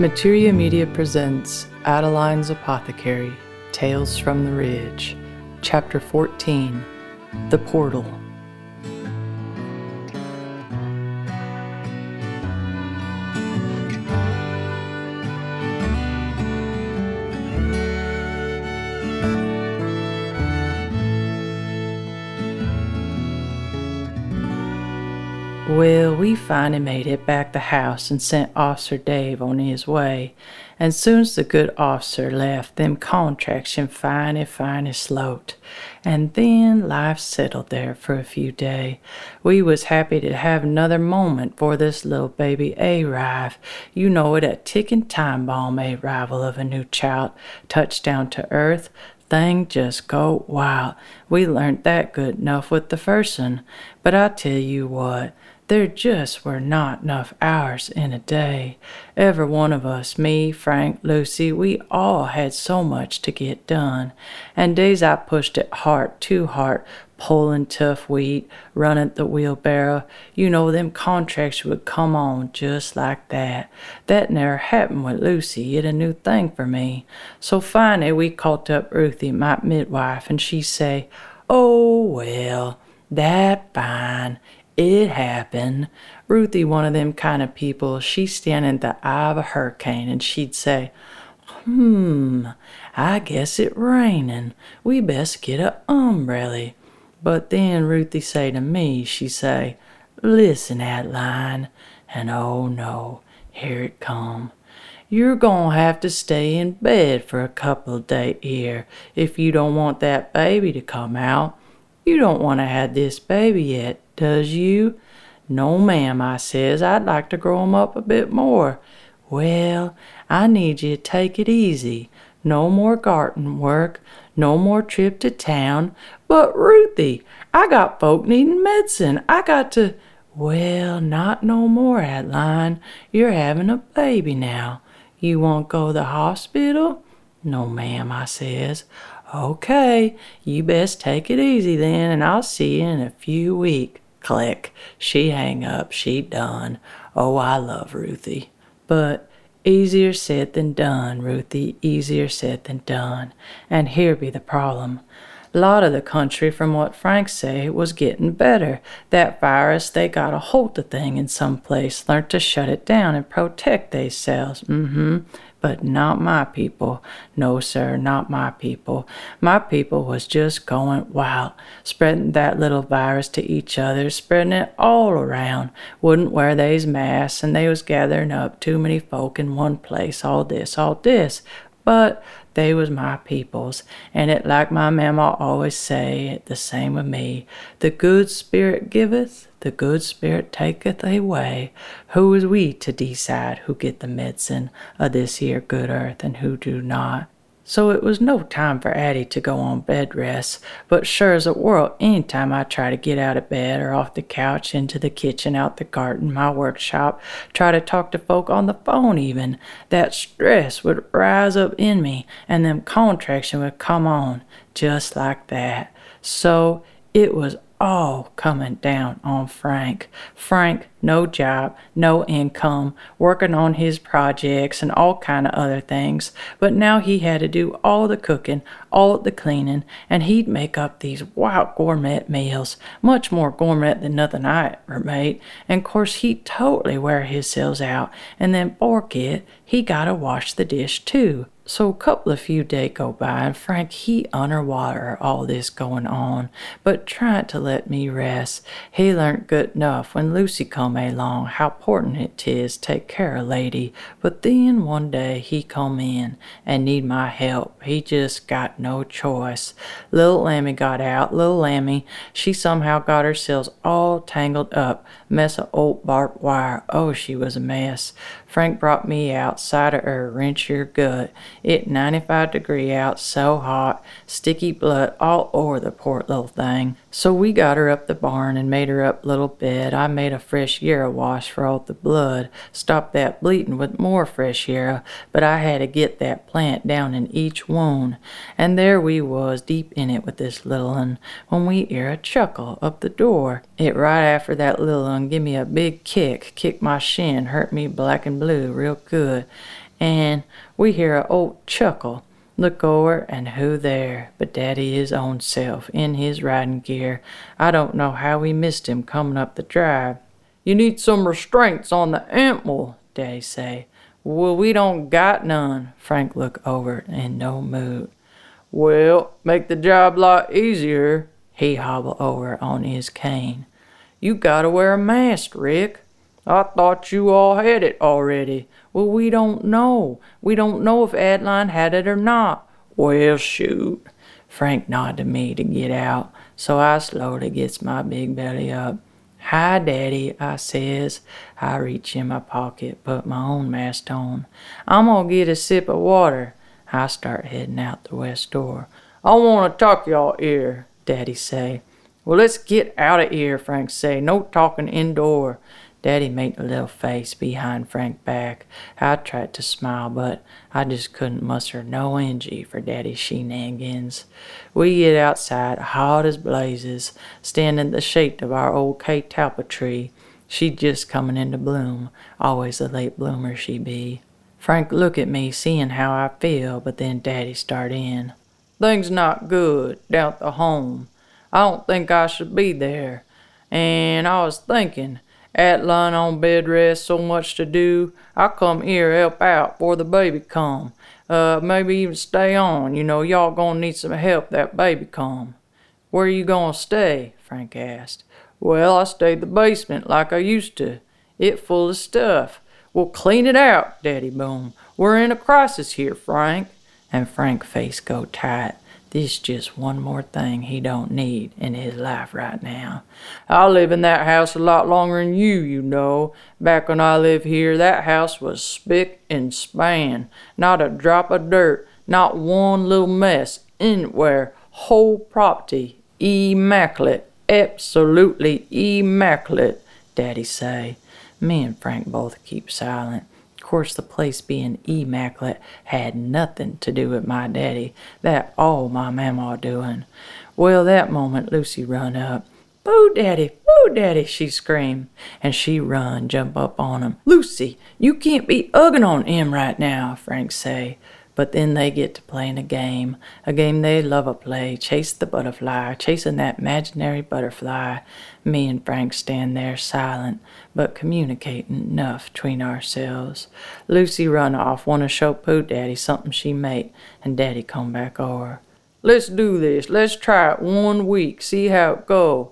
Materia Media presents Adeline's Apothecary Tales from the Ridge, Chapter 14 The Portal. Finally made it back the house and sent Officer Dave on his way. And soon's the good officer left, them contraction finally, finally sloped. And then life settled there for a few days. We was happy to have another moment for this little baby arrive. You know it, a ticking time bomb arrival of a new child, touchdown to earth, thing just go wild. We learned that good enough with the first one. But I tell you what, there just were not enough hours in a day. Every one of us, me, Frank, Lucy, we all had so much to get done. And days I pushed it hard, too hard, pulling tough wheat, running the wheelbarrow. You know, them contracts would come on just like that. That never happened with Lucy. It a new thing for me. So finally we called up Ruthie, my midwife, and she say, Oh, well, that fine. It happened. Ruthie, one of them kind of people, she'd stand in the eye of a hurricane and she'd say, Hmm, I guess it raining. We best get a umbrella. But then Ruthie say to me, she say, Listen, Adeline, and oh no, here it come. You're gonna have to stay in bed for a couple of days here if you don't want that baby to come out. You don't want to have this baby yet, does you? No, ma'am, I says. I'd like to grow 'em up a bit more. Well, I need you to take it easy. No more garden work, no more trip to town. But, Ruthie, I got folk needing medicine. I got to. Well, not no more, Adeline. You're having a baby now. You won't go to the hospital? No, ma'am, I says. Okay, you best take it easy then, and I'll see you in a few weeks. Click. She hang up. She done. Oh, I love Ruthie. But easier said than done, Ruthie. Easier said than done. And here be the problem. A lot of the country, from what Frank say, was getting better. That virus, they got a hold of thing in some place, learned to shut it down and protect theyselves. Mm-hmm but not my people. No, sir, not my people. My people was just going wild, spreading that little virus to each other, spreading it all around. Wouldn't wear they's masks, and they was gathering up too many folk in one place, all this, all this. But they was my peoples, and it like my mamma always say, the same with me. The good spirit giveth, the good spirit taketh away. Who is we to decide who get the medicine of this here good earth and who do not? So it was no time for Addie to go on bed rest, but sure as a world, any time I try to get out of bed or off the couch, into the kitchen, out the garden, my workshop, try to talk to folk on the phone even, that stress would rise up in me and them contraction would come on just like that. So it was all coming down on Frank. Frank, no job, no income, working on his projects and all kind of other things. But now he had to do all the cooking, all the cleaning, and he'd make up these wild gourmet meals, much more gourmet than nothing I ever made. And of course he'd totally wear himself out, and then forget he gotta wash the dish too. So a couple of few days go by, and Frank he underwater all this going on, but trying to let me rest. He learnt good enough when Lucy come along how important it is take care of lady. But then one day he come in and need my help. He just got no choice. Little Lammy got out. Little Lammy, she somehow got herself all tangled up. Mess of old barbed wire. Oh, she was a mess. Frank brought me outside of her, wrench your gut. It 95 degree out, so hot, sticky blood all over the poor little thing. So we got her up the barn and made her up little bed. I made a fresh yarrow wash for all the blood, stopped that bleeding with more fresh yarrow, but I had to get that plant down in each wound. And there we was, deep in it with this little un, when we hear a chuckle up the door. It right after that little un give me a big kick, kicked my shin, hurt me black and blue real good. and we hear a old chuckle. Look over, and who there but Daddy his own self in his riding gear. I don't know how we missed him coming up the drive. You need some restraints on the animal, Daddy say. Well, we don't got none. Frank look over in no mood. Well, make the job lot easier. He hobble over on his cane. You gotta wear a mask, Rick. I thought you all had it already. Well, we don't know. We don't know if Adeline had it or not. Well, shoot. Frank nodded to me to get out, so I slowly gets my big belly up. Hi, Daddy, I says. I reach in my pocket, put my own mask on. I'm gonna get a sip of water. I start heading out the west door. I wanna talk y'all ear, Daddy say. Well, let's get out of here, Frank say. No talking indoor. Daddy made a little face behind Frank's back. I tried to smile, but I just couldn't muster no energy for Daddy's shenanigans. We get outside, hot as blazes, stand in the shade of our old catalpa tree. She just coming into bloom, always a late bloomer she be. Frank look at me, seeing how I feel, but then Daddy start in. Things not good down at the home. I don't think I should be there. And I was thinking, at lying on bed rest, so much to do. I come here help out for the baby come. Uh, maybe even stay on. You know, y'all gonna need some help that baby come. Where you gonna stay? Frank asked. Well, I stayed the basement like I used to. It full of stuff. We'll clean it out, Daddy Boom. We're in a crisis here, Frank. And Frank face go tight. This just one more thing he don't need in his life right now. I live in that house a lot longer than you, you know. Back when I lived here, that house was spick and span. Not a drop of dirt, not one little mess anywhere. Whole property immaculate, absolutely immaculate, Daddy say. Me and Frank both keep silent course, the place being immaculate had nothing to do with my daddy. That all my mamma doing. Well, that moment Lucy run up. Boo, daddy, boo, daddy, she screamed. And she run, jump up on him. Lucy, you can't be ugging on him right now, Frank say. But then they get to playing a game, a game they love to play, chase the butterfly, chasing that imaginary butterfly. Me and Frank stand there silent, but communicating enough between ourselves. Lucy run off, want to show Pooh Daddy something she made, and Daddy come back over. Let's do this. Let's try it one week, see how it go.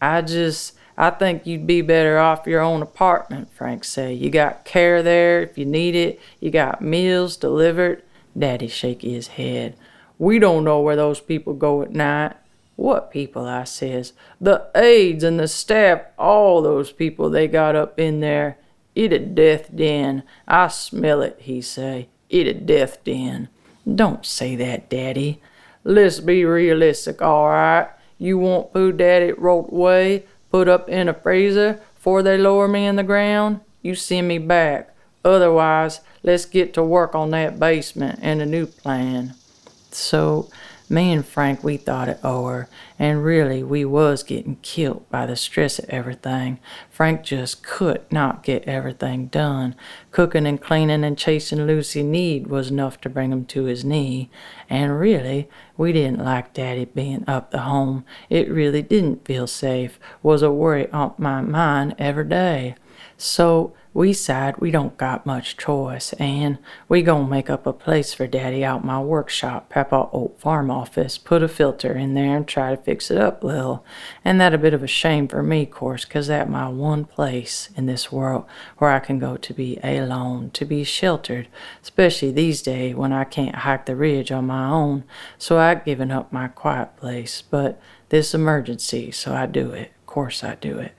I just I think you'd be better off your own apartment, Frank said. You got care there if you need it. You got meals delivered. Daddy shake his head. We don't know where those people go at night. What people? I says. The aides and the staff, all those people they got up in there. It a death den. I smell it, he say. It a death den. Don't say that, Daddy. Let's be realistic, all right? You want Pooh Daddy rolled away? Put up in a freezer before they lower me in the ground, you send me back. Otherwise, let's get to work on that basement and a new plan. So me and Frank, we thought it over, and really we was getting killed by the stress of everything. Frank just could not get everything done. Cooking and cleaning and chasing Lucy Need was enough to bring him to his knee. And really, we didn't like Daddy being up the home. It really didn't feel safe, was a worry on my mind every day. So we said we don't got much choice, and we gonna make up a place for Daddy out my workshop, Papa old farm office, put a filter in there and try to fix it up a little. And that a bit of a shame for me, course, 'cause that my one place in this world where I can go to be alone, to be sheltered, especially these days when I can't hike the ridge on my own. So I given up my quiet place, but this emergency, so I do it. Course I do it.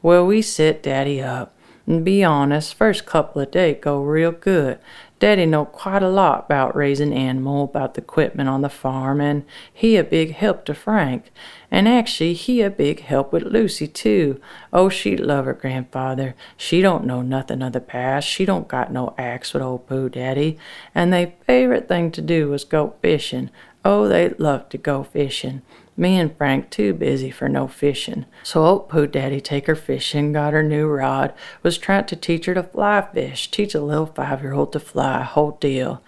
Well, we set Daddy up and be honest, first couple of days go real good. Daddy know quite a lot about raising animal, about the equipment on the farm, and he a big help to Frank. And actually, he a big help with Lucy too. Oh, she love her grandfather. She don't know nothing of the past. She don't got no axe with old Pooh Daddy. And they favorite thing to do was go fishing. Oh, they love to go fishing. Me and Frank too busy for no fishing. So old Pooh Daddy take her fishing, got her new rod, was trying to teach her to fly fish, teach a little five-year-old to fly, whole deal.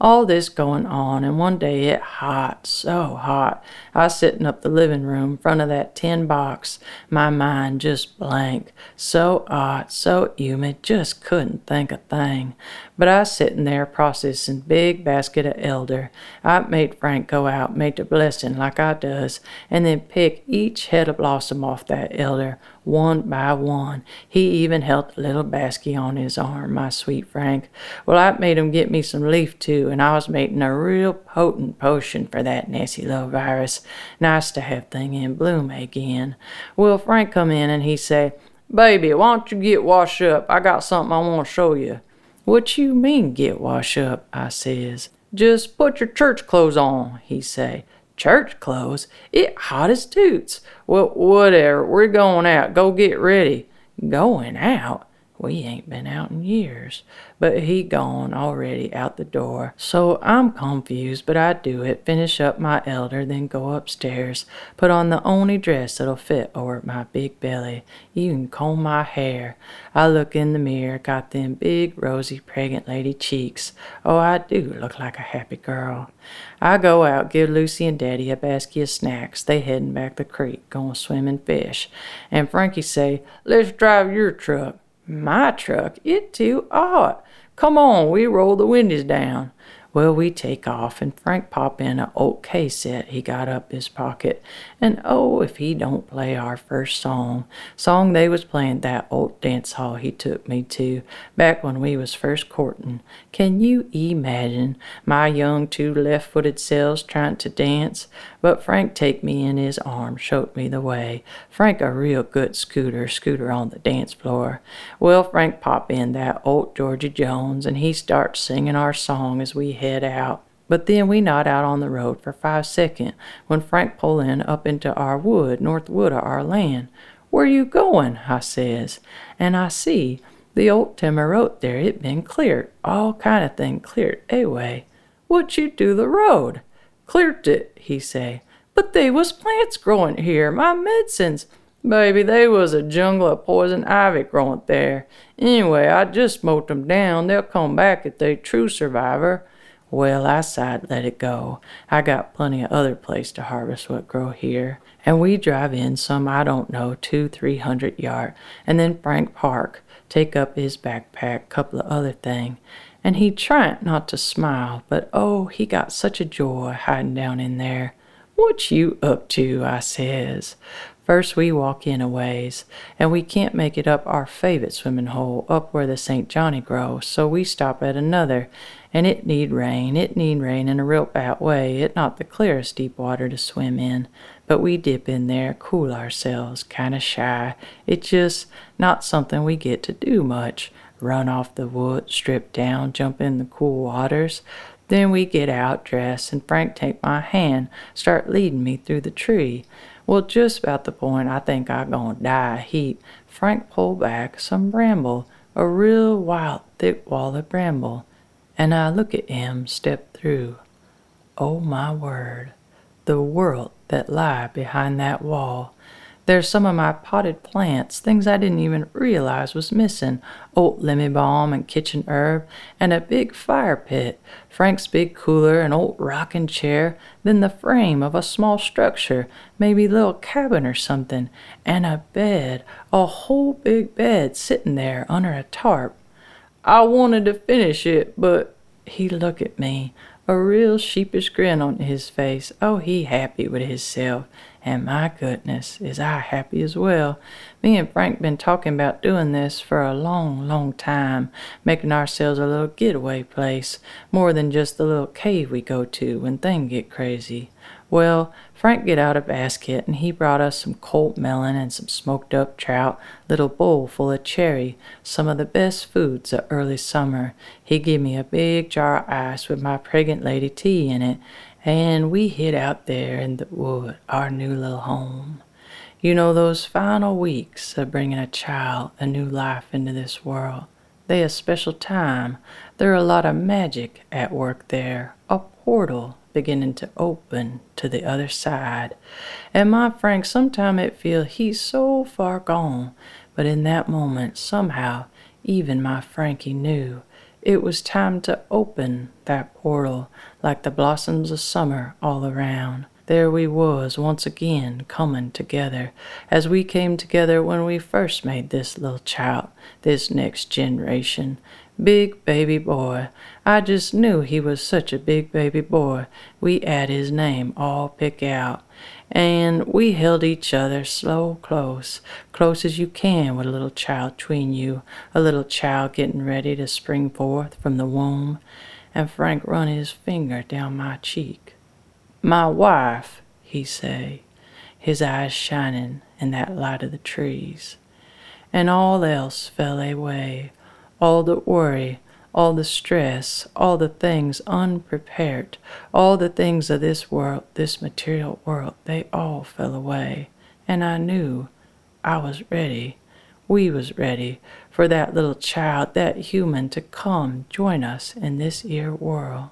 All this going on, and one day it hot, so hot. I sitting up the living room, in front of that tin box, my mind just blank. So hot, so humid, just couldn't think a thing. But I sitting there processing big basket of elder. I made Frank go out, make the blessing like I does, and then pick each head of blossom off that elder, one by one. He even held a little basket on his arm, my sweet Frank. Well, I made him get me some leaf and I was making a real potent potion for that nasty little virus. Nice to have thing in bloom again. Well, Frank come in and he say, Baby, why don't you get washed up? I got something I want to show you. What you mean get washed up? I says. Just put your church clothes on, he say. Church clothes? It hot as toots. Well, whatever. We're going out. Go get ready. Going out? We ain't been out in years. But he gone already out the door. So I'm confused, but I do it. Finish up my elder, then go upstairs. Put on the only dress that'll fit over my big belly. Even comb my hair. I look in the mirror, got them big, rosy, pregnant lady cheeks. Oh, I do look like a happy girl. I go out, give Lucy and Daddy a basket of snacks. They headin' back the creek, going swimming fish. And Frankie say, Let's drive your truck. My truck? It too hot. Come on, we roll the windows down. Well, we take off, and Frank pop in a old set he got up his pocket. And oh, if he don't play our first song, song they was playing that old dance hall he took me to back when we was first courtin'. Can you imagine my young two left-footed selves trying to dance? But Frank take me in his arms, showed me the way. Frank a real good scooter, scooter on the dance floor. Well, Frank pop in that old Georgie Jones, and he starts singing our song as we head out. But then we not out on the road for five seconds when Frank pull in up into our wood, north wood of our land. Where you going? I says. And I see the old timber road there, it been cleared, all kind of thing cleared away. What you do the road? Cleared it, he say. But they was plants growing here, my medicines. Baby, they was a jungle of poison ivy growing there. Anyway, I just smote 'em down. They'll come back if they true survivor. Well, I sighed, let it go. I got plenty of other place to harvest what grow here. And we drive in some, I don't know, two, three hundred yard, and then Frank Park, take up his backpack, couple of other thing. And he tried not to smile, but oh, he got such a joy hiding down in there. What you up to? I says. First we walk in a ways, and we can't make it up our favorite swimming hole, up where the St. Johnny grows, so we stop at another, and it need rain, it need rain in a real bad way, it not the clearest deep water to swim in, but we dip in there, cool ourselves, kinda shy, it's just not something we get to do much, run off the wood, strip down, jump in the cool waters, then we get out, dress, and Frank take my hand, start leading me through the tree. Well, just about the point I think I gonna die heat, Frank pull back some bramble, a real wild, thick wall of bramble, and I look at him step through. Oh my word, the world that lie behind that wall. There's some of my potted plants, things I didn't even realize was missing. Old lemon balm and kitchen herb, and a big fire pit, Frank's big cooler, an old rocking chair, then the frame of a small structure, maybe a little cabin or something, and a bed, a whole big bed sitting there under a tarp. I wanted to finish it, but he looked at me, a real sheepish grin on his face. Oh, he happy with hisself. And my goodness, is I happy as well. Me and Frank been talking about doing this for a long, long time, making ourselves a little getaway place, more than just the little cave we go to when things get crazy. Well, Frank get out a basket and he brought us some cold melon and some smoked up trout, little bowl full of cherry, some of the best foods of early summer. He give me a big jar of ice with my pregnant lady tea in it, and we hid out there in the wood, our new little home. You know, those final weeks of bringing a child, a new life into this world, they a special time. There a lot of magic at work there, portal beginning to open to the other side. And my Frank, sometime it feel he's so far gone, but in that moment, somehow, even my Frankie knew it was time to open that portal like the blossoms of summer all around. There we was once again comin' together as we came together when we first made this little child, this next generation. Big baby boy. I just knew he was such a big baby boy. We 'ad his name all pick out. And we held each other slow close, close as you can with a little child tween you, a little child getting ready to spring forth from the womb. And Frank run his finger down my cheek. My wife, he say, his eyes shining in that light of the trees. And all else fell away, all the worry, all the stress, all the things unprepared, all the things of this world, this material world, they all fell away. And I knew I was ready, we was ready for that little child, that human to come join us in this here world.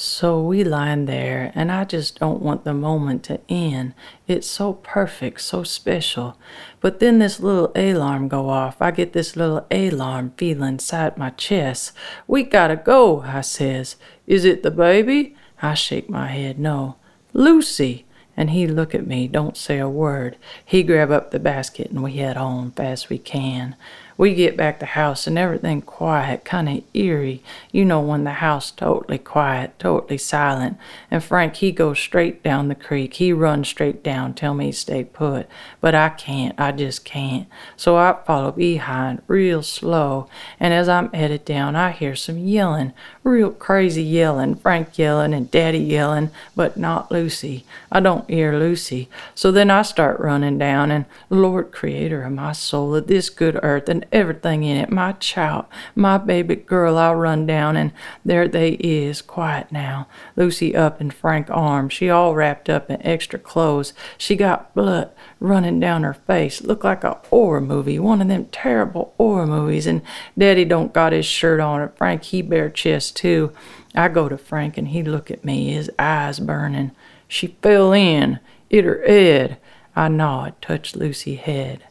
So we lying there, and I just don't want the moment to end. It's so perfect, so special. But then this little alarm go off. I get this little alarm feeling inside my chest. We gotta go, I says. Is it the baby? I shake my head, no. Lucy! And he look at me, don't say a word. He grab up the basket and we head on fast we can. We get back to house and everything quiet, kind of eerie. You know when the house totally quiet, totally silent. And Frank, he goes straight down the creek. He runs straight down, tell me stay put. But I can't, I just can't. So I follow behind real slow. And as I'm headed down, I hear some yelling, real crazy yelling. Frank yelling and Daddy yelling, but not Lucy. I don't hear Lucy. So then I start running down and Lord Creator of my soul, of this good earth and everything in it. My child, my baby girl, I run down and there they is, quiet now. Lucy up in Frank's arms. She all wrapped up in extra clothes. She got blood running down her face. Looked like a horror movie, one of them terrible horror movies. And Daddy don't got his shirt on. And Frank, he bare chest too. I go to Frank and he look at me, his eyes burning. She fell in, hit her head. I nod, touch Lucy head.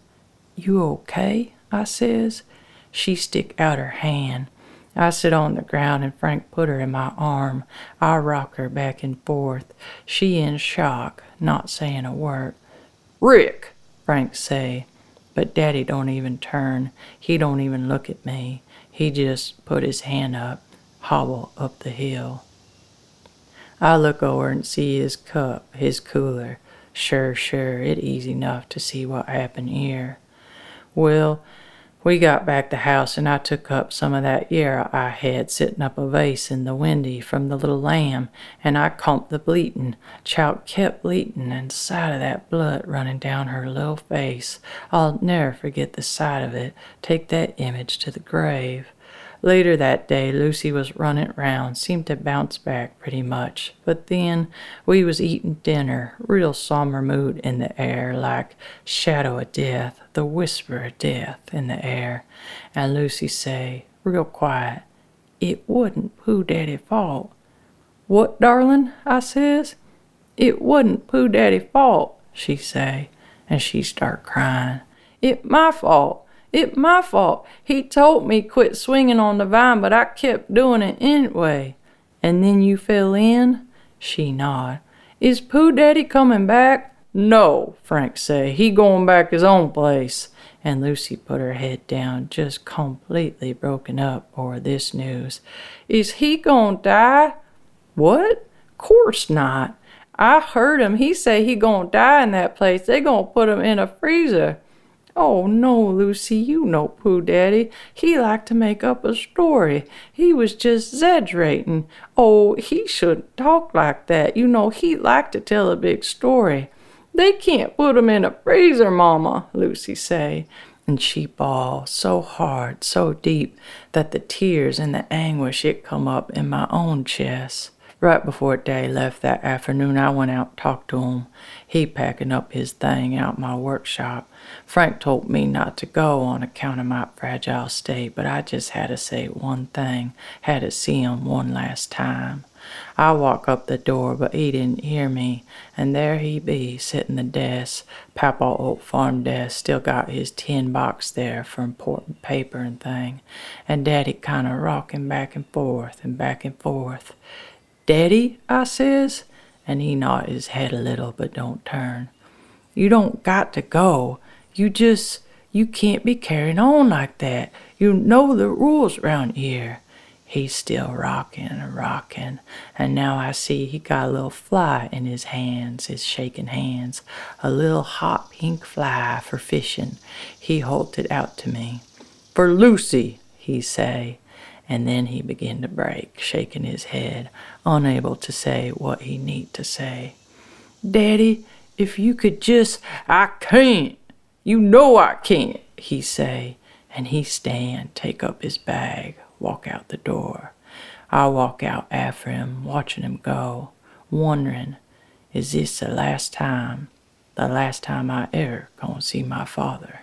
You okay? I says. She stick out her hand. I sit on the ground and Frank put her in my arm. I rock her back and forth. She in shock, not saying a word. Rick, Frank say, but Daddy don't even turn. He don't even look at me. He just put his hand up, hobble up the hill. I look over and see his cup, his cooler. Sure, sure, it easy enough to see what happened here. Well, we got back to house and I took up some of that yarrow I had sitting up a vase in the windy from the little lamb and I comped the bleatin'. Chout kept bleatin' and sight of that blood running down her little face. I'll never forget the sight of it. Take that image to the grave. Later that day, Lucy was running round, seemed to bounce back pretty much. But then we was eating dinner, real somber mood in the air, like shadow of death, the whisper of death in the air. And Lucy say, real quiet, it wasn't Pooh Daddy fault. What, darling? I says. It wasn't Pooh Daddy fault, she say, and she start crying. It my fault. It my fault. He told me quit swinging on the vine, but I kept doing it anyway. And then you fell in? She nod. Is Pooh Daddy coming back? No, Frank say. He going back his own place. And Lucy put her head down, just completely broken up over this news. Is he to die? What? Course not. I heard him. He say he to die in that place. They to put him in a freezer. Oh, no, Lucy, you know Pooh Daddy. He liked to make up a story. He was just exaggerating. Oh, he shouldn't talk like that. You know, he liked to tell a big story. They can't put him in a freezer, Mama, Lucy say. And she bawled so hard, so deep, that the tears and the anguish it come up in my own chest. Right before Daddy left that afternoon, I went out and talked to him. He packing up his thing out my workshop. Frank told me not to go on account of my fragile state, but I just had to say one thing, had to see him one last time. I walk up the door, but he didn't hear me, and there he be, sitting the desk, Papa old farm desk, still got his tin box there for important paper and thing, and Daddy kind of rocking back and forth and back and forth. Daddy, I says, and he nod his head a little, but don't turn. You don't got to go. You just, you can't be carrying on like that. You know the rules round here. He's still rocking and rocking, and now I see he got a little fly in his hands, his shaking hands, a little hot pink fly for fishing. He holds it out to me. For Lucy, he say, and then he begin to break, shaking his head, unable to say what he need to say. Daddy, if you could just, I can't. You know I can't, he say, and he stand, take up his bag, walk out the door. I walk out after him, watching him go, wondering, is this the last time, the last time I ever gonna see my father?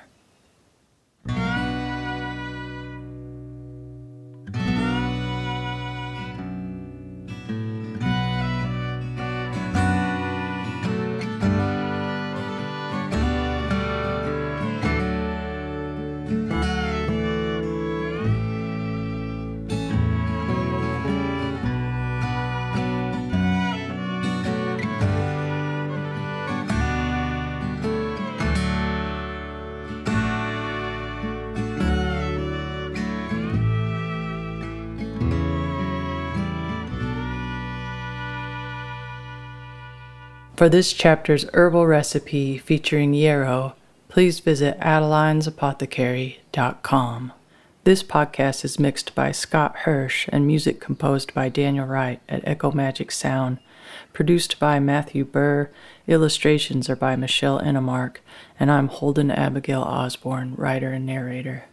For this chapter's herbal recipe featuring yarrow, please visit Adeline'sApothecary.com. This podcast is mixed by Scott Hirsch and music composed by Daniel Wright at Echo Magic Sound, produced by Matthew Burr, illustrations are by Michelle Enemark, and I'm Holden Abigail Osborne, writer and narrator.